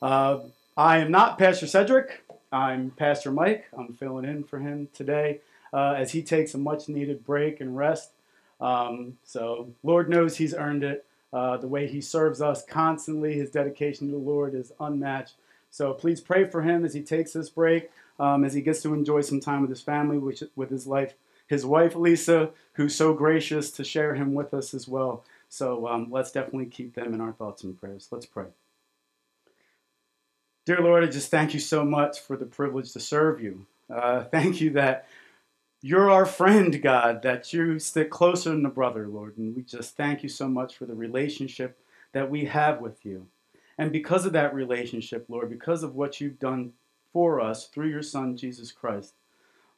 Uh, I am not Pastor Cedric. I'm Pastor Mike. I'm filling in for him today uh, as he takes a much needed break and rest. Um, so, Lord knows he's earned it. Uh, the way he serves us constantly, his dedication to the Lord is unmatched. So, please pray for him as he takes this break, um, as he gets to enjoy some time with his family, which, with his life, his wife Lisa, who's so gracious to share him with us as well. So, um, let's definitely keep them in our thoughts and prayers. Let's pray. Dear Lord, I just thank you so much for the privilege to serve you. Uh, thank you that you're our friend, God, that you stick closer than a brother, Lord. And we just thank you so much for the relationship that we have with you. And because of that relationship, Lord, because of what you've done for us through your Son, Jesus Christ,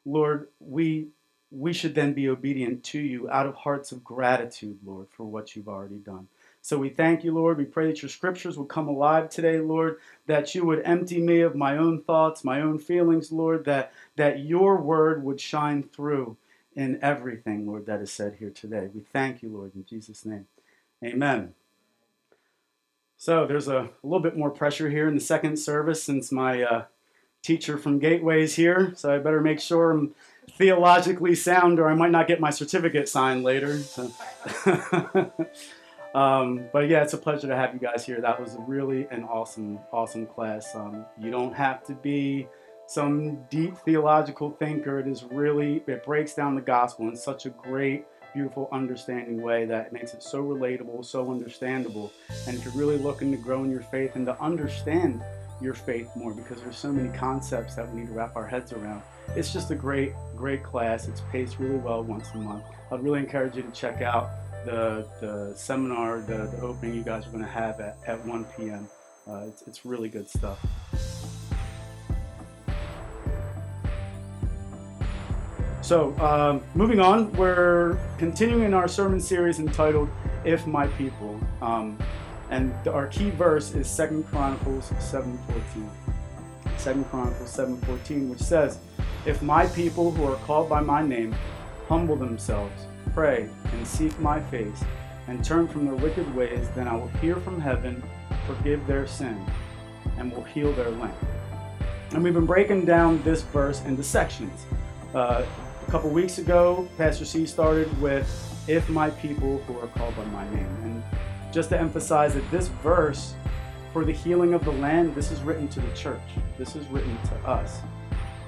Lord, we, we should then be obedient to you out of hearts of gratitude, Lord, for what you've already done. So we thank you, Lord. We pray that your scriptures would come alive today, Lord, that you would empty me of my own thoughts, my own feelings, Lord, that, that your word would shine through in everything, Lord, that is said here today. We thank you, Lord, in Jesus' name. Amen. So there's a, little bit more pressure here in the second service since my uh, teacher from Gateway is here. So I better make sure I'm theologically sound or I might not get my certificate signed later. So. Um, but yeah, it's a pleasure to have you guys here. That was really an awesome, awesome class. Um, you don't have to be some deep theological thinker. It is really, it breaks down the gospel in such a great, beautiful, understanding way that makes it so relatable, so understandable. And if you're really looking to grow in your faith and to understand your faith more, because there's so many concepts that we need to wrap our heads around, it's just a great, great class. It's paced really well once a month. I'd really encourage you to check out the, the seminar, the, the opening you guys are going to have at, at 1 p.m. Uh, it's, it's really good stuff. So, um, moving on, we're continuing our sermon series entitled "If My People," um, and our key verse is Second Chronicles 7:14. Second Chronicles 7:14, which says, "If my people who are called by my name humble themselves." Pray and seek my face and turn from their wicked ways, then I will hear from heaven, forgive their sin, and will heal their land. And we've been breaking down this verse into sections. Uh, a couple weeks ago, Pastor C started with, If my people who are called by my name. And just to emphasize that this verse, for the healing of the land, this is written to the church. This is written to us.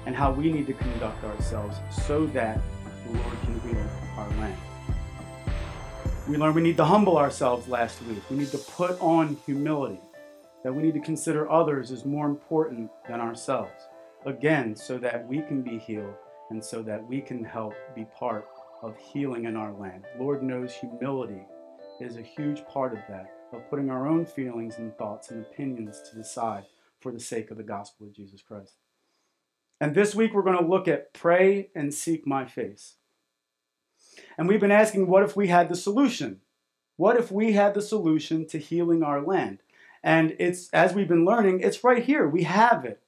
And how we need to conduct ourselves so that the Lord can heal our land. We learned we need to humble ourselves last week. We need to put on humility, that we need to consider others as more important than ourselves. Again, so that we can be healed and so that we can help be part of healing in our land. Lord knows humility is a huge part of that, of putting our own feelings and thoughts and opinions to the side for the sake of the gospel of Jesus Christ. And this week we're going to look at pray and seek my face. And we've been asking, what if we had the solution? What if we had the solution to healing our land? And it's, as we've been learning, it's right here. We have it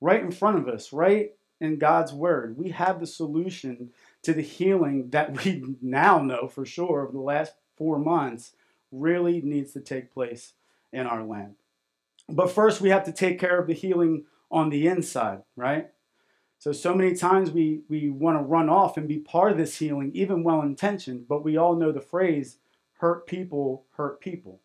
right in front of us, right in God's Word. We have the solution to the healing that we now know for sure over the last four months really needs to take place in our land. But first, we have to take care of the healing on the inside, right? So, so many times we, we want to run off and be part of this healing, even well intentioned, but we all know the phrase hurt people hurt people.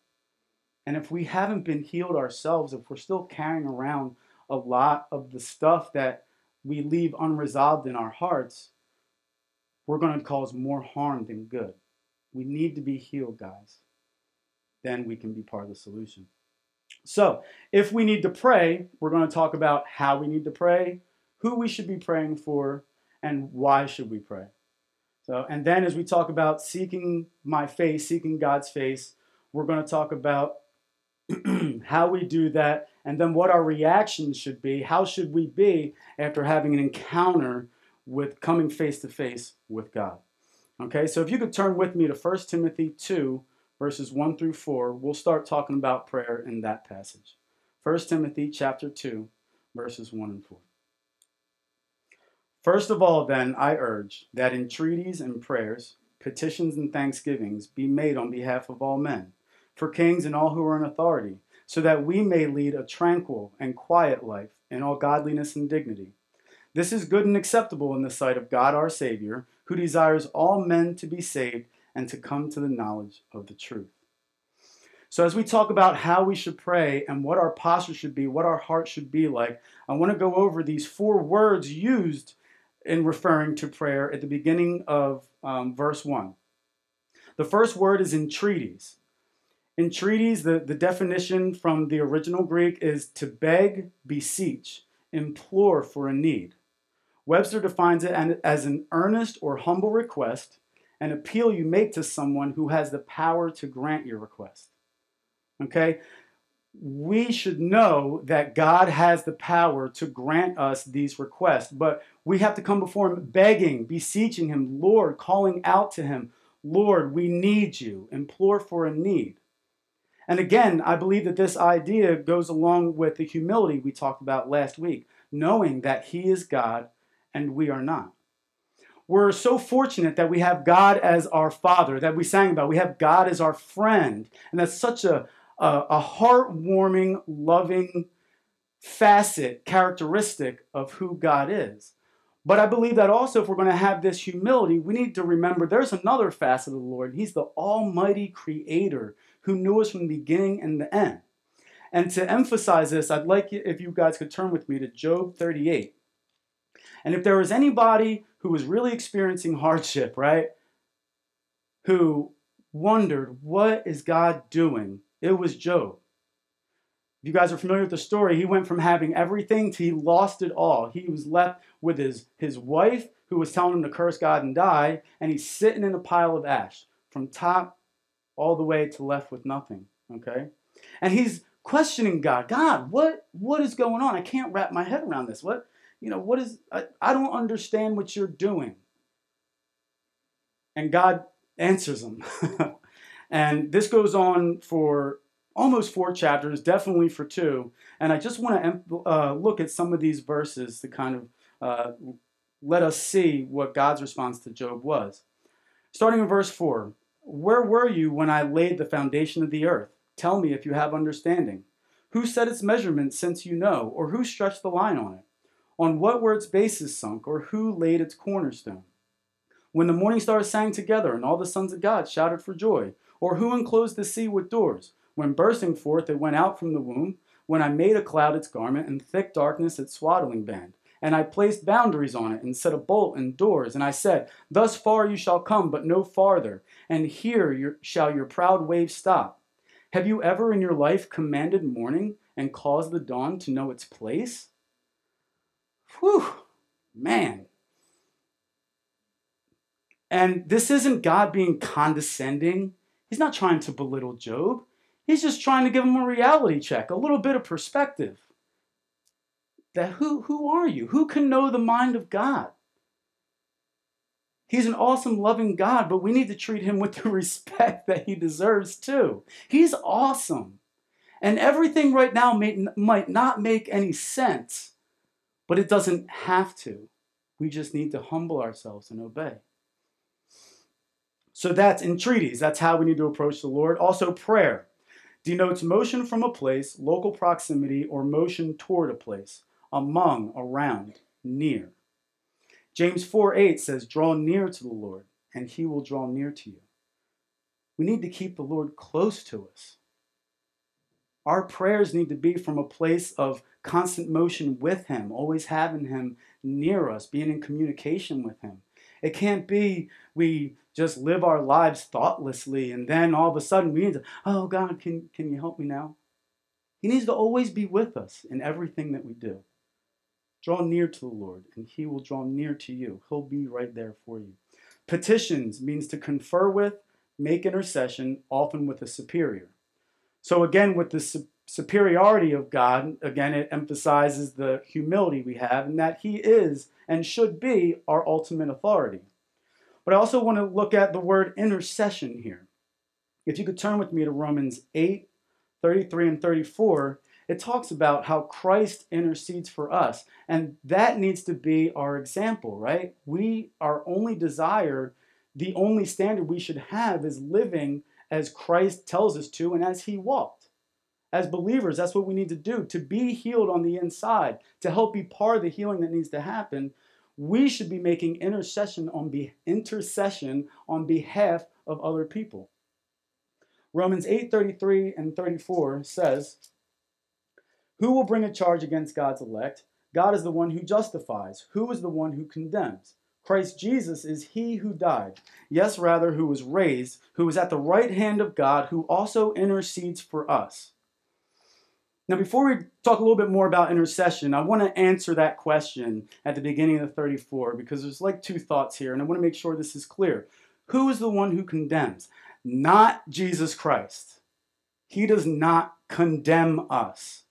And if we haven't been healed ourselves, if we're still carrying around a lot of the stuff that we leave unresolved in our hearts, we're going to cause more harm than good. We need to be healed, guys. Then we can be part of the solution. So, if we need to pray, we're going to talk about how we need to pray, who we should be praying for, and why should we pray. So, and then as we talk about seeking my face, seeking God's face, we're going to talk about how we do that, and then what our reaction should be. How should we be after having an encounter with coming face to face with God? Okay, so if you could turn with me to 1 Timothy 2, verses 1 through 4, we'll start talking about prayer in that passage. 1 Timothy chapter 2, verses 1 and 4. First of all, then, I urge that entreaties and prayers, petitions and thanksgivings be made on behalf of all men, for kings and all who are in authority, so that we may lead a tranquil and quiet life in all godliness and dignity. This is good and acceptable in the sight of God our Savior, who desires all men to be saved and to come to the knowledge of the truth. So, as we talk about how we should pray and what our posture should be, what our heart should be like, I want to go over these four words used in referring to prayer at the beginning of um, verse 1. The first word is entreaties. Entreaties, the, the definition from the original Greek is to beg, beseech, implore for a need. Webster defines it as an earnest or humble request, an appeal you make to someone who has the power to grant your request. Okay? We should know that God has the power to grant us these requests, but we have to come before Him begging, beseeching Him, Lord, calling out to Him, Lord, we need you, implore for a need. And again, I believe that this idea goes along with the humility we talked about last week, knowing that He is God and we are not. We're so fortunate that we have God as our Father, that we sang about. We have God as our friend. And that's such a, a, a heartwarming, loving facet, characteristic of who God is. But I believe that also, if we're going to have this humility, we need to remember there's another facet of the Lord. He's the Almighty Creator who knew us from the beginning and the end. And to emphasize this, I'd like if you guys could turn with me to Job 38. And if there was anybody who was really experiencing hardship, right, who wondered, what is God doing? It was Job. If you guys are familiar with the story, he went from having everything to he lost it all. He was left with his, his wife, who was telling him to curse God and die, and he's sitting in a pile of ash from top all the way to left with nothing. Okay? And he's questioning God. God, what what is going on? I can't wrap my head around this. What, you know, what is I, I don't understand what you're doing. And God answers him. and this goes on for almost four chapters, definitely for two. And I just want to uh, look at some of these verses to kind of uh, let us see what God's response to Job was. Starting in verse 4 where were you when I laid the foundation of the earth? Tell me if you have understanding. Who set its measurements since you know, or who stretched the line on it? On what were its bases sunk, or who laid its cornerstone? When the morning stars sang together, and all the sons of God shouted for joy, or who enclosed the sea with doors? When bursting forth it went out from the womb, when I made a cloud its garment, and thick darkness its swaddling band. And I placed boundaries on it, and set a bolt and doors. And I said, Thus far you shall come, but no farther and here your, shall your proud waves stop. Have you ever in your life commanded morning and caused the dawn to know its place? Whew, man. And this isn't God being condescending. He's not trying to belittle Job. He's just trying to give him a reality check, a little bit of perspective. That who, who are you? Who can know the mind of God? He's an awesome, loving God, but we need to treat him with the respect that he deserves too. He's awesome. And everything right now may, might not make any sense, but it doesn't have to. We just need to humble ourselves and obey. So that's entreaties. That's how we need to approach the Lord. Also, prayer denotes motion from a place, local proximity, or motion toward a place, among, around, near. James 4 8 says, Draw near to the Lord, and he will draw near to you. We need to keep the Lord close to us. Our prayers need to be from a place of constant motion with Him, always having Him near us, being in communication with Him. It can't be we just live our lives thoughtlessly and then all of a sudden we need to, oh God, can, can you help me now? He needs to always be with us in everything that we do. Draw near to the Lord, and he will draw near to you. He'll be right there for you. Petitions means to confer with, make intercession, often with a superior. So, again, with the su- superiority of God, again, it emphasizes the humility we have and that He is and should be our ultimate authority. But I also want to look at the word intercession here. If you could turn with me to Romans 8 33 and 34, it talks about how Christ intercedes for us. And that needs to be our example, right? We, our only desire, the only standard we should have is living as Christ tells us to and as he walked, as believers, that's what we need to do to be healed on the inside, to help be part of the healing that needs to happen. We should be making intercession on be, intercession on behalf of other people. Romans 8:33 and 34 says, "Who will bring a charge against God's elect? God is the one who justifies. Who is the one who condemns? Christ Jesus is he who died, yes, rather, who was raised, who is at the right hand of God, who also intercedes for us. Now, before we talk a little bit more about intercession, I want to answer that question at the beginning of the 34 because there's like two thoughts here, and I want to make sure this is clear. Who is the one who condemns? Not Jesus Christ. He does not condemn us.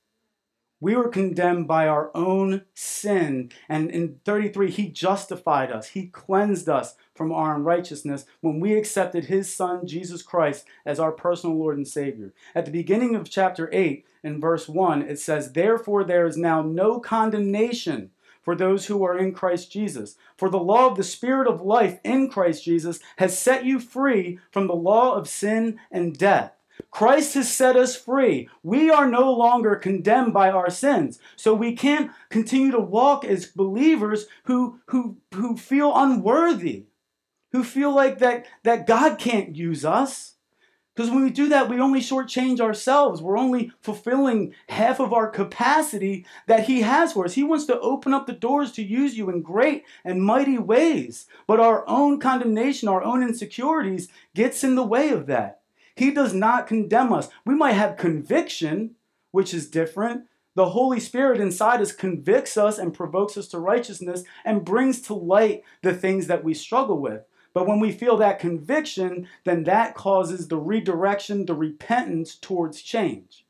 We were condemned by our own sin. And in 33, He justified us. He cleansed us from our unrighteousness when we accepted His Son, Jesus Christ, as our personal Lord and Savior. At the beginning of chapter 8, in verse 1, it says, Therefore there is now no condemnation for those who are in Christ Jesus. For the law of the Spirit of life in Christ Jesus has set you free from the law of sin and death. Christ has set us free. We are no longer condemned by our sins. So we can't continue to walk as believers who, who, who feel unworthy, who feel like that, that God can't use us. Because when we do that, we only shortchange ourselves. We're only fulfilling half of our capacity that He has for us. He wants to open up the doors to use you in great and mighty ways. But our own condemnation, our own insecurities gets in the way of that. He does not condemn us. We might have conviction, which is different. The Holy Spirit inside us convicts us and provokes us to righteousness and brings to light the things that we struggle with. But when we feel that conviction, then that causes the redirection, the repentance towards change.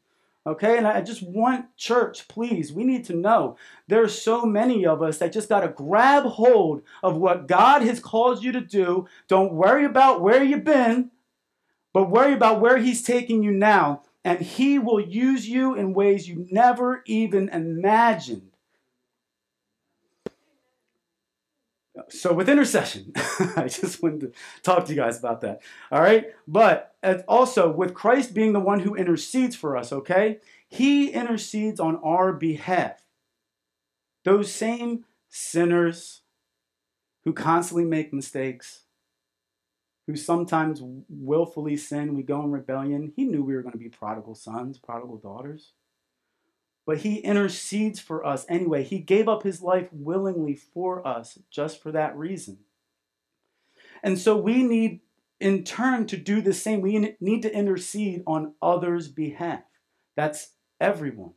Okay, and I just want church, please, we need to know there's so many of us that just got to grab hold of what God has called you to do. Don't worry about where you've been but worry about where He's taking you now, and He will use you in ways you never even imagined. So, with intercession, I just wanted to talk to you guys about that. All right. But uh, also, with Christ being the one who intercedes for us, okay? He intercedes on our behalf. Those same sinners who constantly make mistakes, who sometimes willfully sin, we go in rebellion. He knew we were going to be prodigal sons, prodigal daughters. But he intercedes for us anyway. He gave up his life willingly for us just for that reason. And so we need, in turn, to do the same. We need to intercede on others' behalf. That's everyone.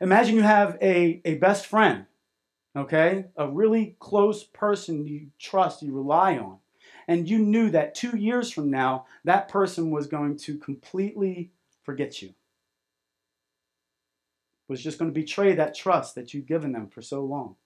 Imagine you have a, a best friend, okay? A really close person you trust, you rely on and you knew that two years from now, that person was going to completely forget you, was just going to betray that trust that you've given them for so long.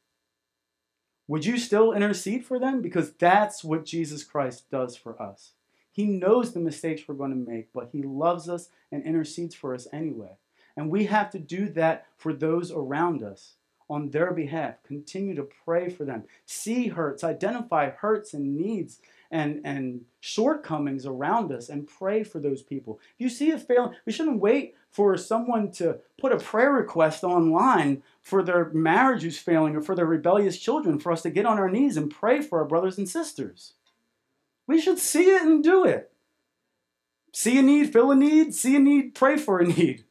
Would you still intercede for them? Because that's what Jesus Christ does for us. He knows the mistakes we're going to make, but He loves us and intercedes for us anyway. And we have to do that for those around us on their behalf. Continue to pray for them. See hurts, identify hurts and needs and, and shortcomings around us and pray for those people. If you see a failing, we shouldn't wait for someone to put a prayer request online for their marriage who's failing or for their rebellious children for us to get on our knees and pray for our brothers and sisters. We should see it and do it. See a need, fill a need, see a need, pray for a need.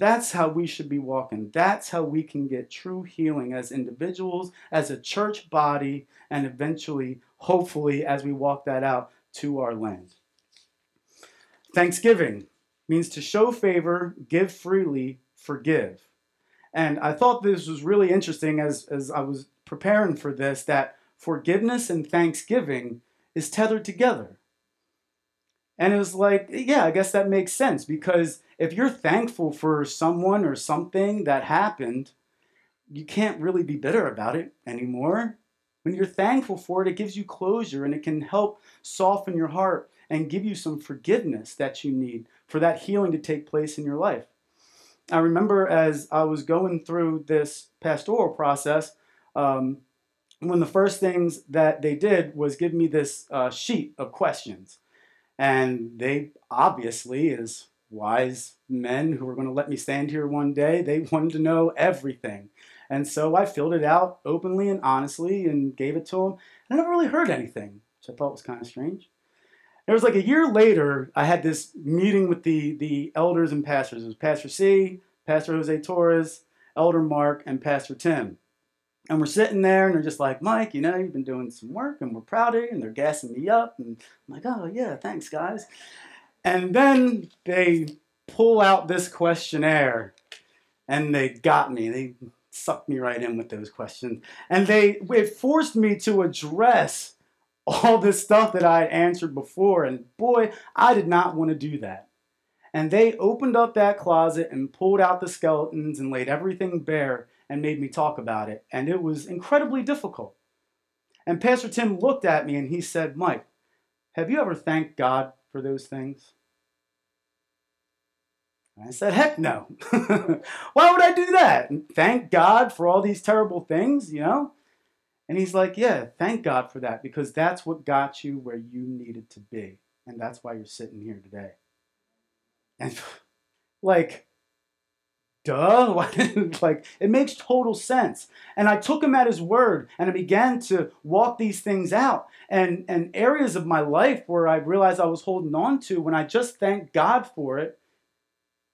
That's how we should be walking. That's how we can get true healing as individuals, as a church body, and eventually, hopefully, as we walk that out to our land. Thanksgiving means to show favor, give freely, forgive. And I thought this was really interesting as, as I was preparing for this that forgiveness and thanksgiving is tethered together. And it was like, yeah, I guess that makes sense because if you're thankful for someone or something that happened, you can't really be bitter about it anymore. When you're thankful for it, it gives you closure and it can help soften your heart and give you some forgiveness that you need for that healing to take place in your life. I remember as I was going through this pastoral process, um, one of the first things that they did was give me this uh, sheet of questions. And they obviously, as wise men who were going to let me stand here one day. They wanted to know everything. And so I filled it out openly and honestly and gave it to them. And I never really heard anything, which I thought was kind of strange. It was like a year later, I had this meeting with the, the elders and pastors. It was Pastor C, Pastor Jose Torres, Elder Mark, and Pastor Tim. And we're sitting there and they're just like, Mike, you know, you've been doing some work and we're proud of you. And they're gassing me up. And I'm like, oh, yeah, thanks, guys. And then they pull out this questionnaire and they got me. They sucked me right in with those questions. And they it forced me to address all this stuff that I had answered before. And boy, I did not want to do that. And they opened up that closet and pulled out the skeletons and laid everything bare and made me talk about it. And it was incredibly difficult. And Pastor Tim looked at me and he said, Mike, have you ever thanked God for those things? And I said, heck no. Why would I do that? Thank God for all these terrible things, you know? And he's like, yeah, thank God for that because that's what got you where you needed to be. And that's why you're sitting here today. And like, duh? Like it makes total sense. And i took him at his word and i began to walk these things out. And and areas of my life where i realized i was holding on to when i just thanked god for it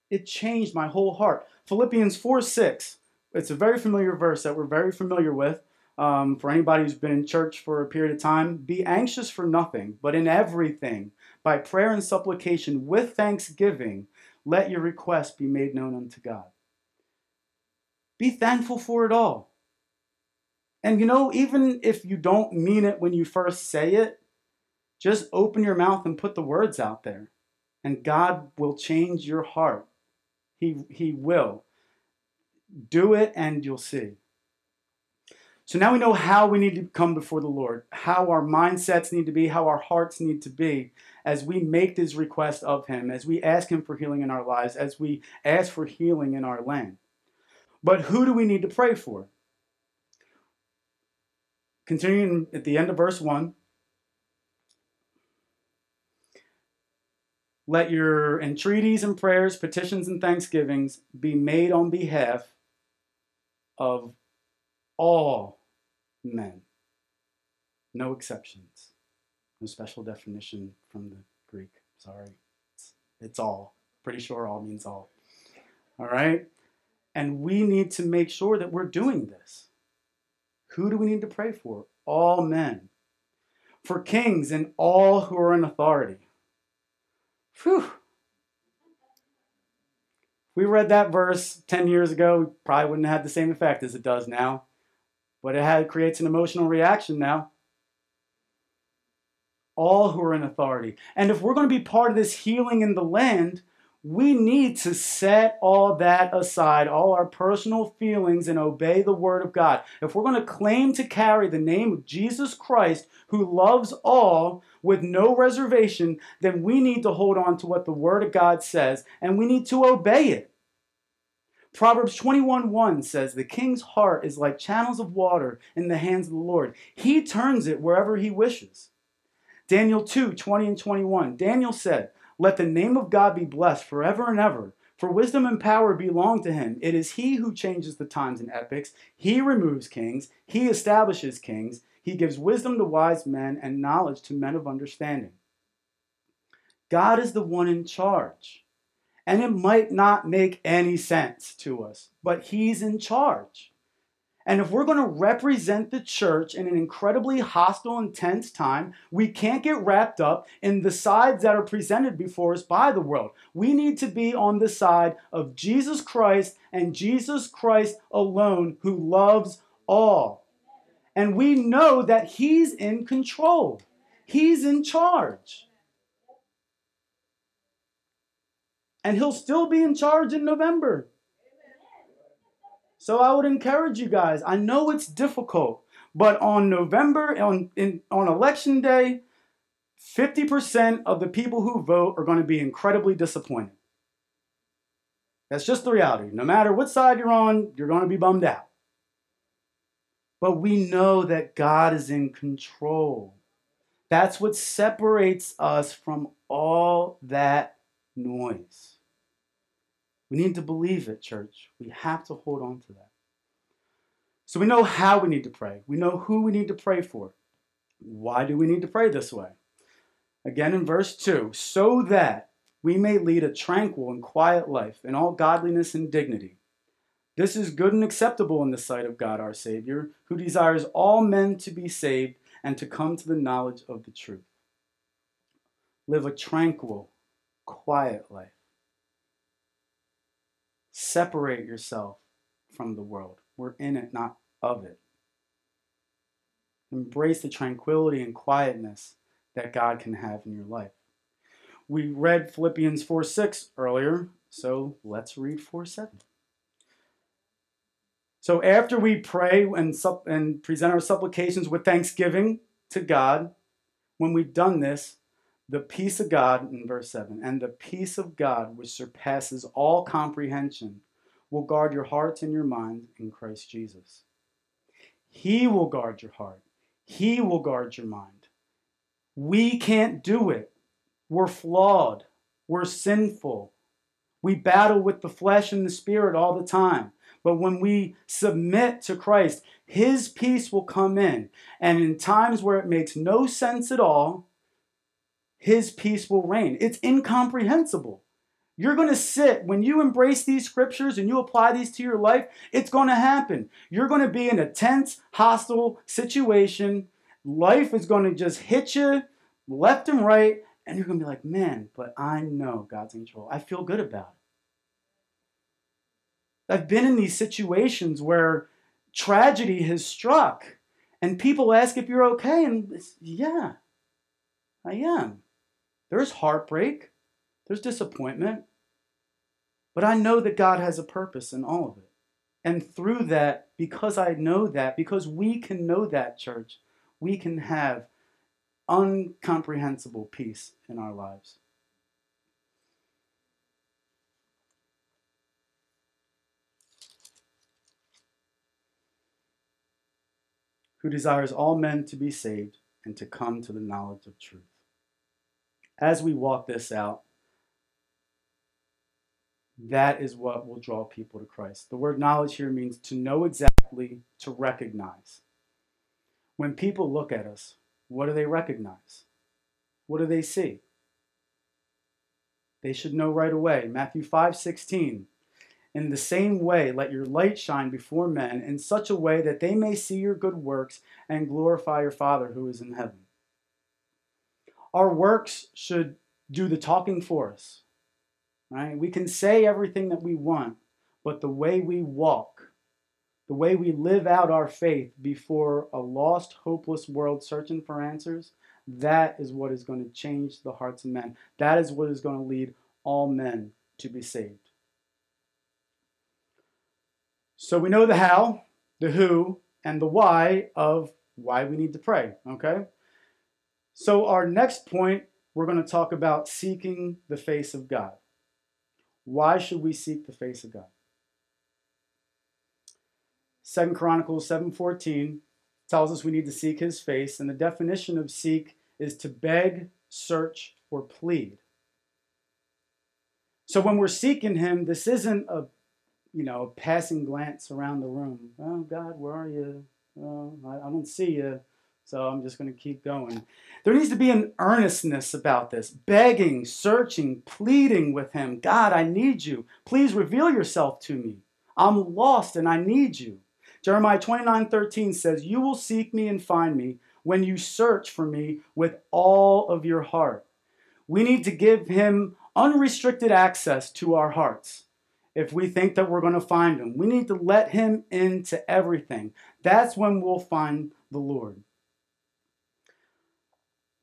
it changed my whole heart. Philippians 4 6 it's a very familiar verse that we're very familiar with um, for anybody who's been in church for a period of time. Be anxious for nothing but in everything by prayer and supplication with thanksgiving let your requests be made known unto god be thankful for it all. And you know, even if you don't mean it when you first say it, just open your mouth and put the words out there. And God will change your heart. He, he will. Do it and you'll see. So now we know how we need to come before the Lord, how our mindsets need to be, how our hearts need to be as we make this request of Him, as we ask Him for healing in our lives, as we ask for healing in our land. But who do we need to pray for? Continuing at the end of verse 1. Let your entreaties and prayers, petitions and thanksgivings be made on behalf of all men. No exceptions. No special definition from the Greek. Sorry. It's, it's all. Pretty sure all means all. All right? And we need to make sure that we're doing this. Who do we need to pray for? All men. For kings and all who are in authority. Phew. we read that verse 10 years ago, we probably wouldn't have had the same effect as it does now. But it had, creates an emotional reaction now. All who are in authority. And if we're going to be part of this healing in the land, we need to set all that aside, all our personal feelings, and obey the Word of God. If we're going to claim to carry the name of Jesus Christ, who loves all with no reservation, then we need to hold on to what the Word of God says and we need to obey it. Proverbs 21 1 says, The king's heart is like channels of water in the hands of the Lord. He turns it wherever he wishes. Daniel 2 20 and 21. Daniel said, let the name of God be blessed forever and ever. For wisdom and power belong to him. It is he who changes the times and epochs. He removes kings. He establishes kings. He gives wisdom to wise men and knowledge to men of understanding. God is the one in charge. And it might not make any sense to us, but he's in charge. And if we're going to represent the church in an incredibly hostile, intense time, we can't get wrapped up in the sides that are presented before us by the world. We need to be on the side of Jesus Christ and Jesus Christ alone, who loves all. And we know that He's in control, He's in charge. And He'll still be in charge in November. So I would encourage you guys. I know it's difficult, but on November, on, in, on election day, 50% of the people who vote are going to be incredibly disappointed. That's just the reality. No matter what side you're on, you're going to be bummed out. But we know that God is in control. That's what separates us from all that noise. We need to believe it, church. We have to hold on to that. So we know how we need to pray. We know who we need to pray for. Why do we need to pray this way? Again in verse 2 so that we may lead a tranquil and quiet life in all godliness and dignity. This is good and acceptable in the sight of God our Savior, who desires all men to be saved and to come to the knowledge of the truth. Live a tranquil, quiet life. Separate yourself from the world. We're in it, not of it. Embrace the tranquility and quietness that God can have in your life. We read Philippians 4 6 earlier, so let's read 4 7. So after we pray and, sup- and present our supplications with thanksgiving to God, when we've done this, the peace of God, in verse 7, and the peace of God, which surpasses all comprehension, will guard your hearts and your minds in Christ Jesus. He will guard your heart, He will guard your mind. We can't do it. We're flawed, we're sinful. We battle with the flesh and the spirit all the time. But when we submit to Christ, His peace will come in. And in times where it makes no sense at all, His peace will reign. It's incomprehensible. You're going to sit, when you embrace these scriptures and you apply these to your life, it's going to happen. You're going to be in a tense, hostile situation. Life is going to just hit you left and right, and you're going to be like, man, but I know God's in control. I feel good about it. I've been in these situations where tragedy has struck, and people ask if you're okay, and yeah, I am. There's heartbreak. There's disappointment. But I know that God has a purpose in all of it. And through that, because I know that, because we can know that, church, we can have uncomprehensible peace in our lives. Who desires all men to be saved and to come to the knowledge of truth. As we walk this out, that is what will draw people to Christ. The word knowledge here means to know exactly, to recognize. When people look at us, what do they recognize? What do they see? They should know right away. Matthew 5 16. In the same way, let your light shine before men in such a way that they may see your good works and glorify your Father who is in heaven. Our works should do the talking for us. Right? We can say everything that we want, but the way we walk, the way we live out our faith before a lost, hopeless world searching for answers, that is what is going to change the hearts of men. That is what is going to lead all men to be saved. So we know the how, the who, and the why of why we need to pray, okay? So our next point, we're going to talk about seeking the face of God. Why should we seek the face of God? Second Chronicles 7:14 tells us we need to seek his face, and the definition of seek is to beg, search, or plead. So when we're seeking him, this isn't a you know, a passing glance around the room. Oh God, where are you? Oh, I, I don't see you. So I'm just going to keep going. There needs to be an earnestness about this begging, searching, pleading with Him God, I need you. Please reveal yourself to me. I'm lost and I need you. Jeremiah 29 13 says, You will seek me and find me when you search for me with all of your heart. We need to give Him unrestricted access to our hearts if we think that we're going to find Him. We need to let Him into everything. That's when we'll find the Lord.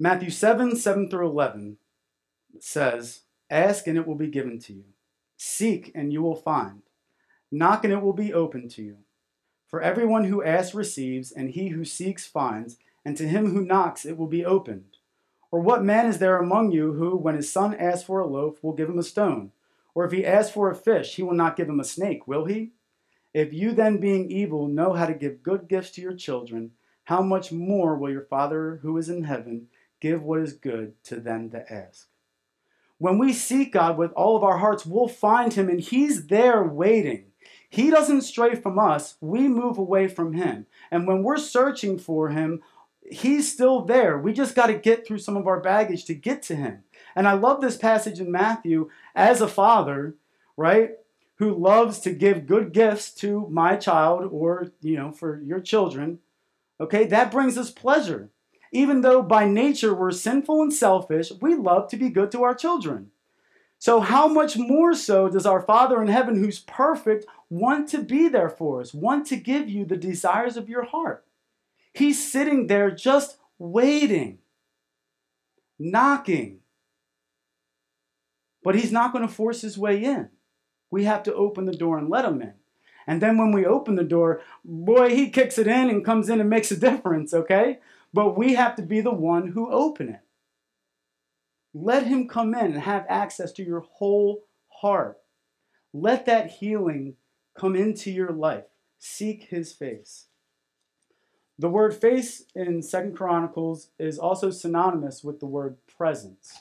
Matthew 7 7 through 11 says, Ask and it will be given to you. Seek and you will find. Knock and it will be opened to you. For everyone who asks receives, and he who seeks finds, and to him who knocks it will be opened. Or what man is there among you who, when his son asks for a loaf, will give him a stone? Or if he asks for a fish, he will not give him a snake, will he? If you then, being evil, know how to give good gifts to your children, how much more will your Father who is in heaven give what is good to them that ask. When we seek God with all of our hearts, we'll find Him and He's there waiting. He doesn't stray from us, we move away from Him. And when we're searching for Him, He's still there. We just got to get through some of our baggage to get to Him. And I love this passage in Matthew as a father, right? Who loves to give good gifts to my child or, you know, for your children. Okay, that brings us pleasure. Even though by nature we're sinful and selfish, we love to be good to our children. So, how much more so does our Father in heaven, who's perfect, want to be there for us, want to give you the desires of your heart? He's sitting there just waiting, knocking. But he's not going to force his way in. We have to open the door and let him in. And then when we open the door, boy, he kicks it in and comes in and makes a difference, okay? But we have to be the one who open it. Let him come in and have access to your whole heart. Let that healing come into your life. Seek his face. The word face in Second Chronicles is also synonymous with the word presence.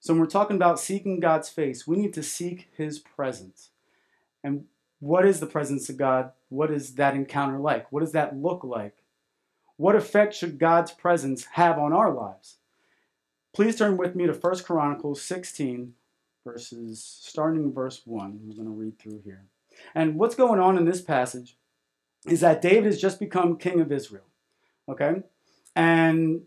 So when we're talking about seeking God's face, we need to seek his presence. And what is the presence of God? What is that encounter like? What does that look like? What effect should God's presence have on our lives? Please turn with me to 1 Chronicles 16, verses starting in verse 1. We're going to read through here. And what's going on in this passage is that David has just become king of Israel. Okay? And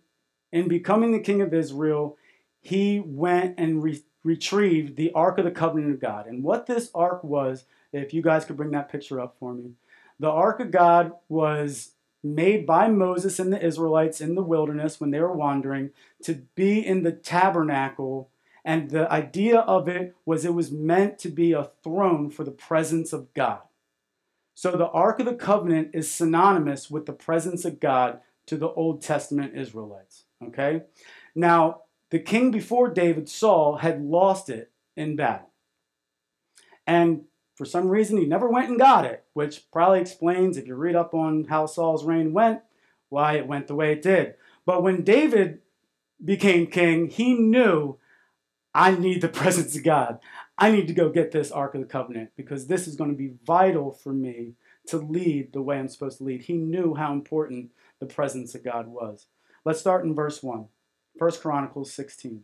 in becoming the king of Israel, he went and re- retrieved the Ark of the Covenant of God. And what this ark was, if you guys could bring that picture up for me, the Ark of God was made by Moses and the Israelites in the wilderness when they were wandering to be in the tabernacle. And the idea of it was it was meant to be a throne for the presence of God. So the Ark of the Covenant is synonymous with the presence of God to the Old Testament Israelites. Okay? Now, the king before David, Saul, had lost it in battle. And for some reason, he never went and got it, which probably explains, if you read up on how Saul's reign went, why it went the way it did. But when David became king, he knew I need the presence of God. I need to go get this Ark of the Covenant because this is going to be vital for me to lead the way I'm supposed to lead. He knew how important the presence of God was. Let's start in verse 1, 1 Chronicles 16.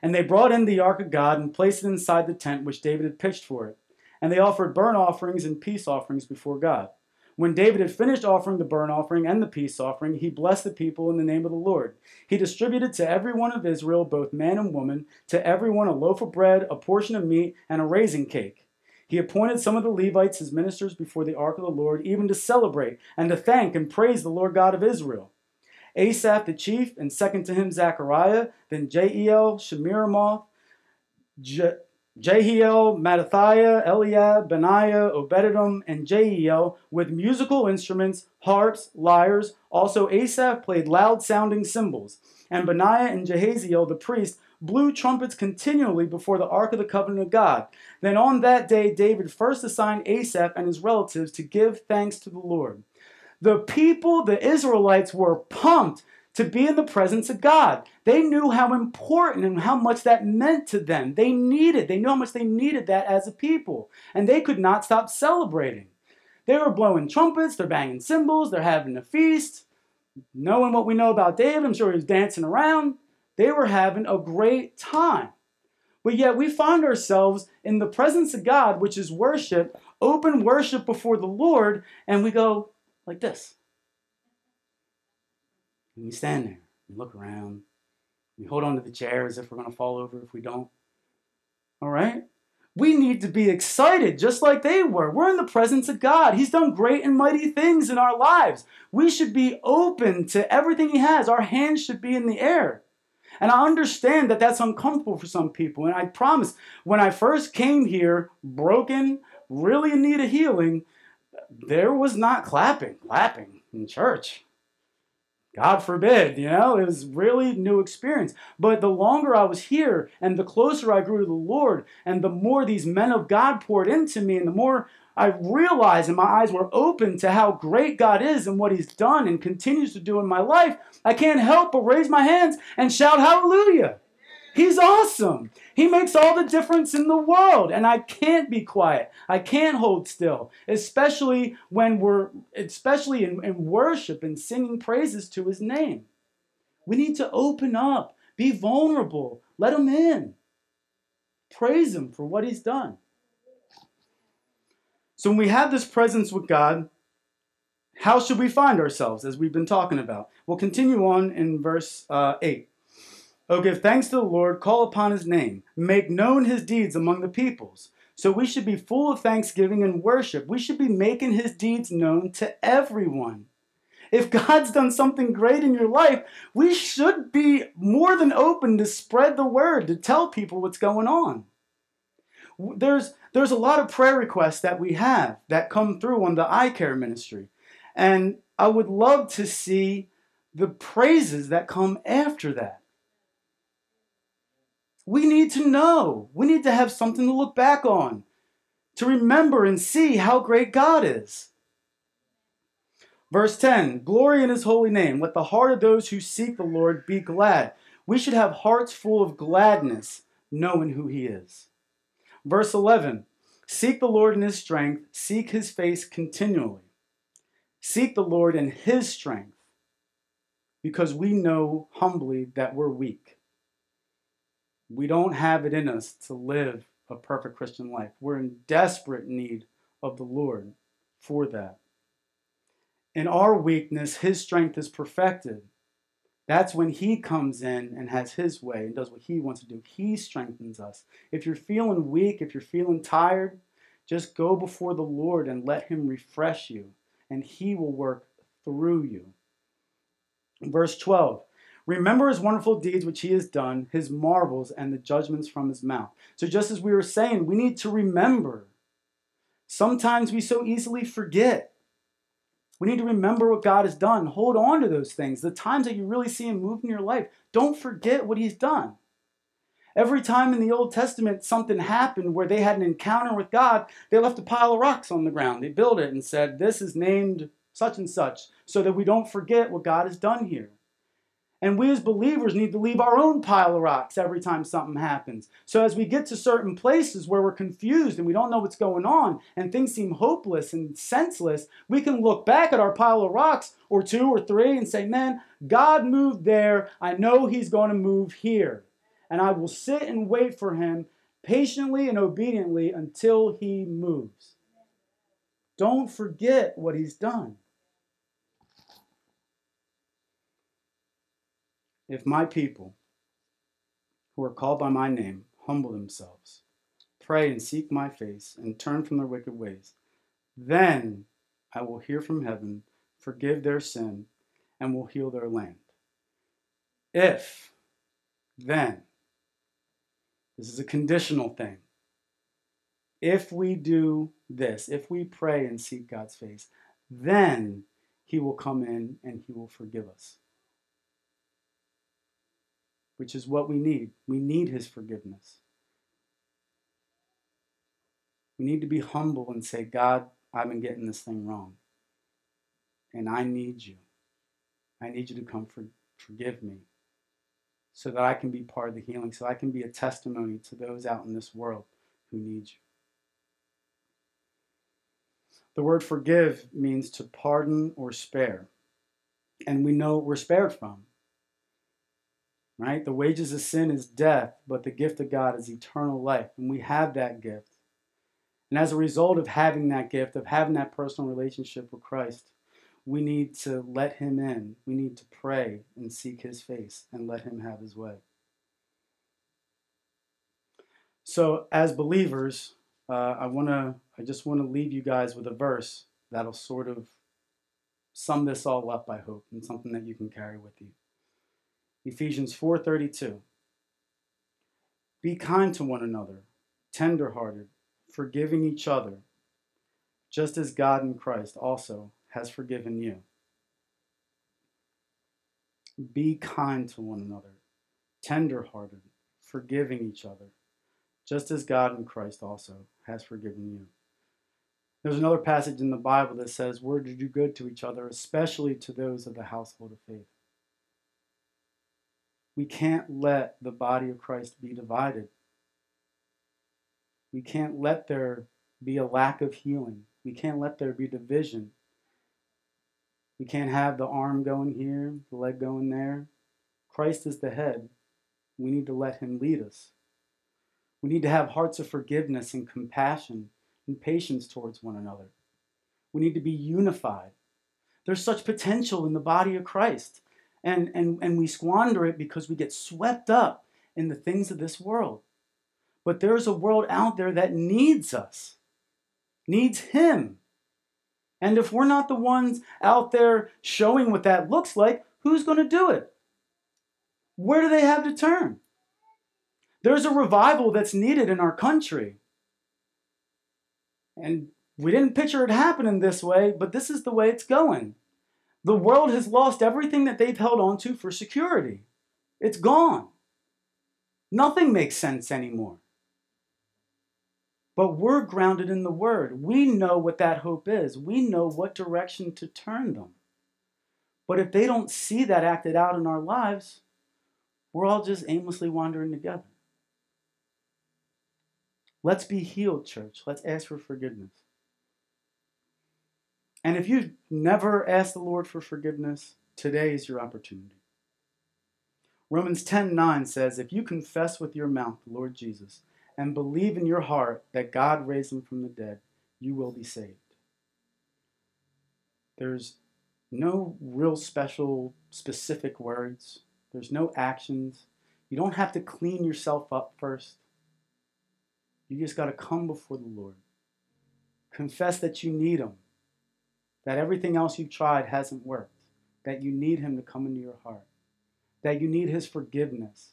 And they brought in the ark of God and placed it inside the tent which David had pitched for it. And they offered burnt offerings and peace offerings before God. When David had finished offering the burnt offering and the peace offering, he blessed the people in the name of the Lord. He distributed to every one of Israel, both man and woman, to every one a loaf of bread, a portion of meat, and a raisin cake. He appointed some of the Levites as ministers before the ark of the Lord, even to celebrate and to thank and praise the Lord God of Israel. Asaph the chief, and second to him Zechariah, then Jeiel, Shemiramoth, Jehiel, Mattithiah, Eliab, Benaiah, Obededom, and Jeiel with musical instruments, harps, lyres. Also Asaph played loud-sounding cymbals. And Benaiah and Jehaziel the priest blew trumpets continually before the ark of the covenant of God. Then on that day David first assigned Asaph and his relatives to give thanks to the Lord. The people, the Israelites, were pumped to be in the presence of God. They knew how important and how much that meant to them. They needed, they knew how much they needed that as a people. And they could not stop celebrating. They were blowing trumpets, they're banging cymbals, they're having a feast. Knowing what we know about David, I'm sure he was dancing around. They were having a great time. But yet we find ourselves in the presence of God, which is worship, open worship before the Lord, and we go like this. And we stand there we look around. We hold on to the chair as if we're going to fall over if we don't. All right? We need to be excited just like they were. We're in the presence of God. He's done great and mighty things in our lives. We should be open to everything He has. Our hands should be in the air. And I understand that that's uncomfortable for some people. And I promise, when I first came here, broken, really in need of healing, there was not clapping, clapping in church. God forbid, you know, it was really new experience. But the longer I was here and the closer I grew to the Lord and the more these men of God poured into me and the more I realized and my eyes were open to how great God is and what he's done and continues to do in my life, I can't help but raise my hands and shout hallelujah. He's awesome. He makes all the difference in the world. And I can't be quiet. I can't hold still, especially when we're, especially in, in worship and singing praises to his name. We need to open up, be vulnerable, let him in. Praise him for what he's done. So when we have this presence with God, how should we find ourselves as we've been talking about? We'll continue on in verse uh, 8. Oh, give thanks to the Lord, call upon his name, make known his deeds among the peoples. So we should be full of thanksgiving and worship. We should be making his deeds known to everyone. If God's done something great in your life, we should be more than open to spread the word, to tell people what's going on. There's, there's a lot of prayer requests that we have that come through on the eye care ministry. And I would love to see the praises that come after that. We need to know. We need to have something to look back on, to remember and see how great God is. Verse 10 Glory in his holy name. Let the heart of those who seek the Lord be glad. We should have hearts full of gladness, knowing who he is. Verse 11 Seek the Lord in his strength, seek his face continually. Seek the Lord in his strength, because we know humbly that we're weak. We don't have it in us to live a perfect Christian life. We're in desperate need of the Lord for that. In our weakness, His strength is perfected. That's when He comes in and has His way and does what He wants to do. He strengthens us. If you're feeling weak, if you're feeling tired, just go before the Lord and let Him refresh you, and He will work through you. Verse 12 Remember his wonderful deeds which he has done, his marvels, and the judgments from his mouth. So, just as we were saying, we need to remember. Sometimes we so easily forget. We need to remember what God has done. Hold on to those things. The times that you really see him move in your life, don't forget what he's done. Every time in the Old Testament something happened where they had an encounter with God, they left a pile of rocks on the ground. They built it and said, This is named such and such, so that we don't forget what God has done here. And we as believers need to leave our own pile of rocks every time something happens. So as we get to certain places where we're confused and we don't know what's going on and things seem hopeless and senseless, we can look back at our pile of rocks or two or three and say, man, God moved there. I know he's going to move here. And I will sit and wait for him patiently and obediently until he moves. Don't forget what he's done. If my people, who are called by my name, humble themselves, pray and seek my face, and turn from their wicked ways, then I will hear from heaven, forgive their sin, and will heal their land. If, then, this is a conditional thing. If we do this, if we pray and seek God's face, then He will come in and He will forgive us which is what we need. We need His forgiveness. We need to be humble and say, God, I've been getting this thing wrong. And I need you. I need you to come for, forgive me so that I can be part of the healing, so I can be a testimony to those out in this world who need you. The word forgive means to pardon or spare. And we know we're spared from right? The wages of sin is death, but the gift of God is eternal life. And we have that gift. And as a result of having that gift, of having that personal relationship with Christ, we need to let Him in. We need to pray and seek His face and let Him have His way. So, as believers, uh, I want to, I just want to leave you guys with a verse that'll sort of sum this all up, I hope, and something that you can carry with you. Ephesians 4:32. Be kind to one another, tenderhearted, forgiving each other, just as God in Christ also has forgiven you. Be kind to one another, tenderhearted, forgiving each other, just as God in Christ also has forgiven you. There's another passage in the Bible that says, We're to do good to each other, especially to those of the household of faith. We can't let the body of Christ be divided. We can't let there be a lack of healing. We can't let there be division. We can't have the arm going here, the leg going there. Christ is the head. We need to let him lead us. We need to have hearts of forgiveness and compassion and patience towards one another. We need to be unified. There's such potential in the body of Christ. And, and, and we squander it because we get swept up in the things of this world. But there's a world out there that needs us, needs Him. And if we're not the ones out there showing what that looks like, who's going to do it? Where do they have to turn? There's a revival that's needed in our country. And we didn't picture it happening this way, but this is the way it's going. The world has lost everything that they've held on to for security. It's gone. Nothing makes sense anymore. But we're grounded in the Word. We know what that hope is, we know what direction to turn them. But if they don't see that acted out in our lives, we're all just aimlessly wandering together. Let's be healed, church. Let's ask for forgiveness. And if you've never asked the Lord for forgiveness, today is your opportunity. Romans 10:9 says, "If you confess with your mouth the Lord Jesus and believe in your heart that God raised him from the dead, you will be saved." There's no real special specific words. There's no actions. You don't have to clean yourself up first. You just got to come before the Lord. Confess that you need him that everything else you've tried hasn't worked, that you need Him to come into your heart, that you need His forgiveness,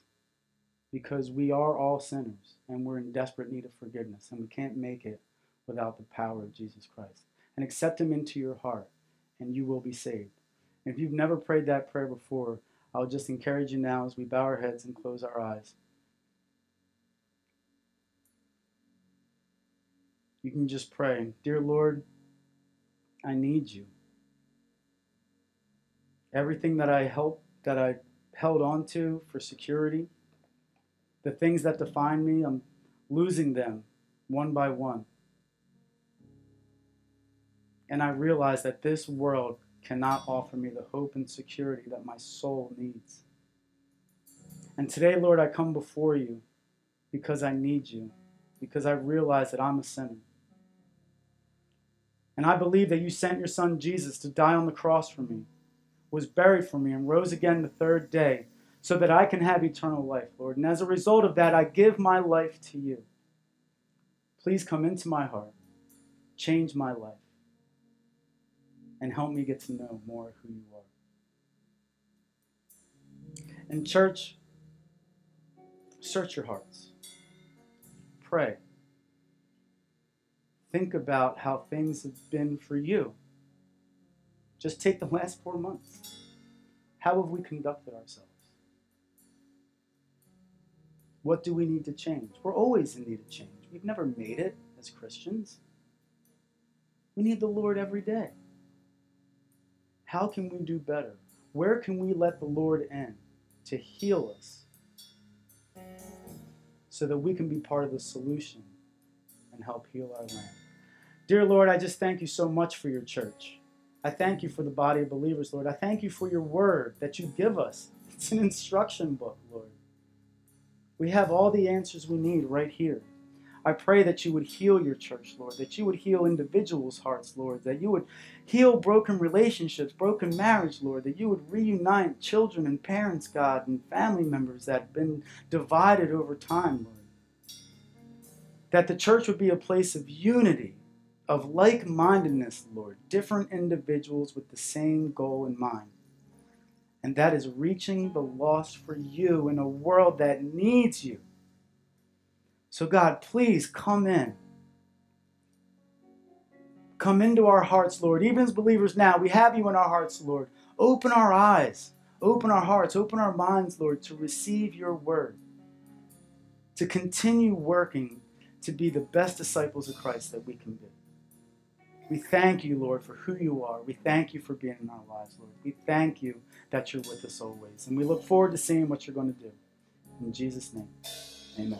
because we are all sinners and we're in desperate need of forgiveness, and we can't make it without the power of Jesus Christ. And accept Him into your heart, and you will be saved. And if you've never prayed that prayer before, I'll just encourage you now as we bow our heads and close our eyes. You can just pray, Dear Lord, I need you. Everything that I help that I held on to for security, the things that define me, I'm losing them one by one. And I realize that this world cannot offer me the hope and security that my soul needs. And today, Lord, I come before you because I need you, because I realize that I'm a sinner. And I believe that you sent your son Jesus to die on the cross for me, was buried for me, and rose again the third day so that I can have eternal life, Lord. And as a result of that, I give my life to you. Please come into my heart, change my life, and help me get to know more who you are. And, church, search your hearts, pray think about how things have been for you. Just take the last four months. How have we conducted ourselves? What do we need to change? We're always in need of change. We've never made it as Christians. We need the Lord every day. How can we do better? Where can we let the Lord in to heal us so that we can be part of the solution help heal our land. Dear Lord, I just thank you so much for your church. I thank you for the body of believers, Lord. I thank you for your word that you give us. It's an instruction book, Lord. We have all the answers we need right here. I pray that you would heal your church, Lord, that you would heal individuals' hearts, Lord, that you would heal broken relationships, broken marriage, Lord, that you would reunite children and parents, God, and family members that have been divided over time, Lord that the church would be a place of unity, of like mindedness, Lord, different individuals with the same goal in mind. And that is reaching the lost for you in a world that needs you. So, God, please come in. Come into our hearts, Lord. Even as believers now, we have you in our hearts, Lord. Open our eyes, open our hearts, open our minds, Lord, to receive your word, to continue working to be the best disciples of Christ that we can be. We thank you, Lord, for who you are. We thank you for being in our lives, Lord. We thank you that you're with us always. And we look forward to seeing what you're going to do. In Jesus' name, amen.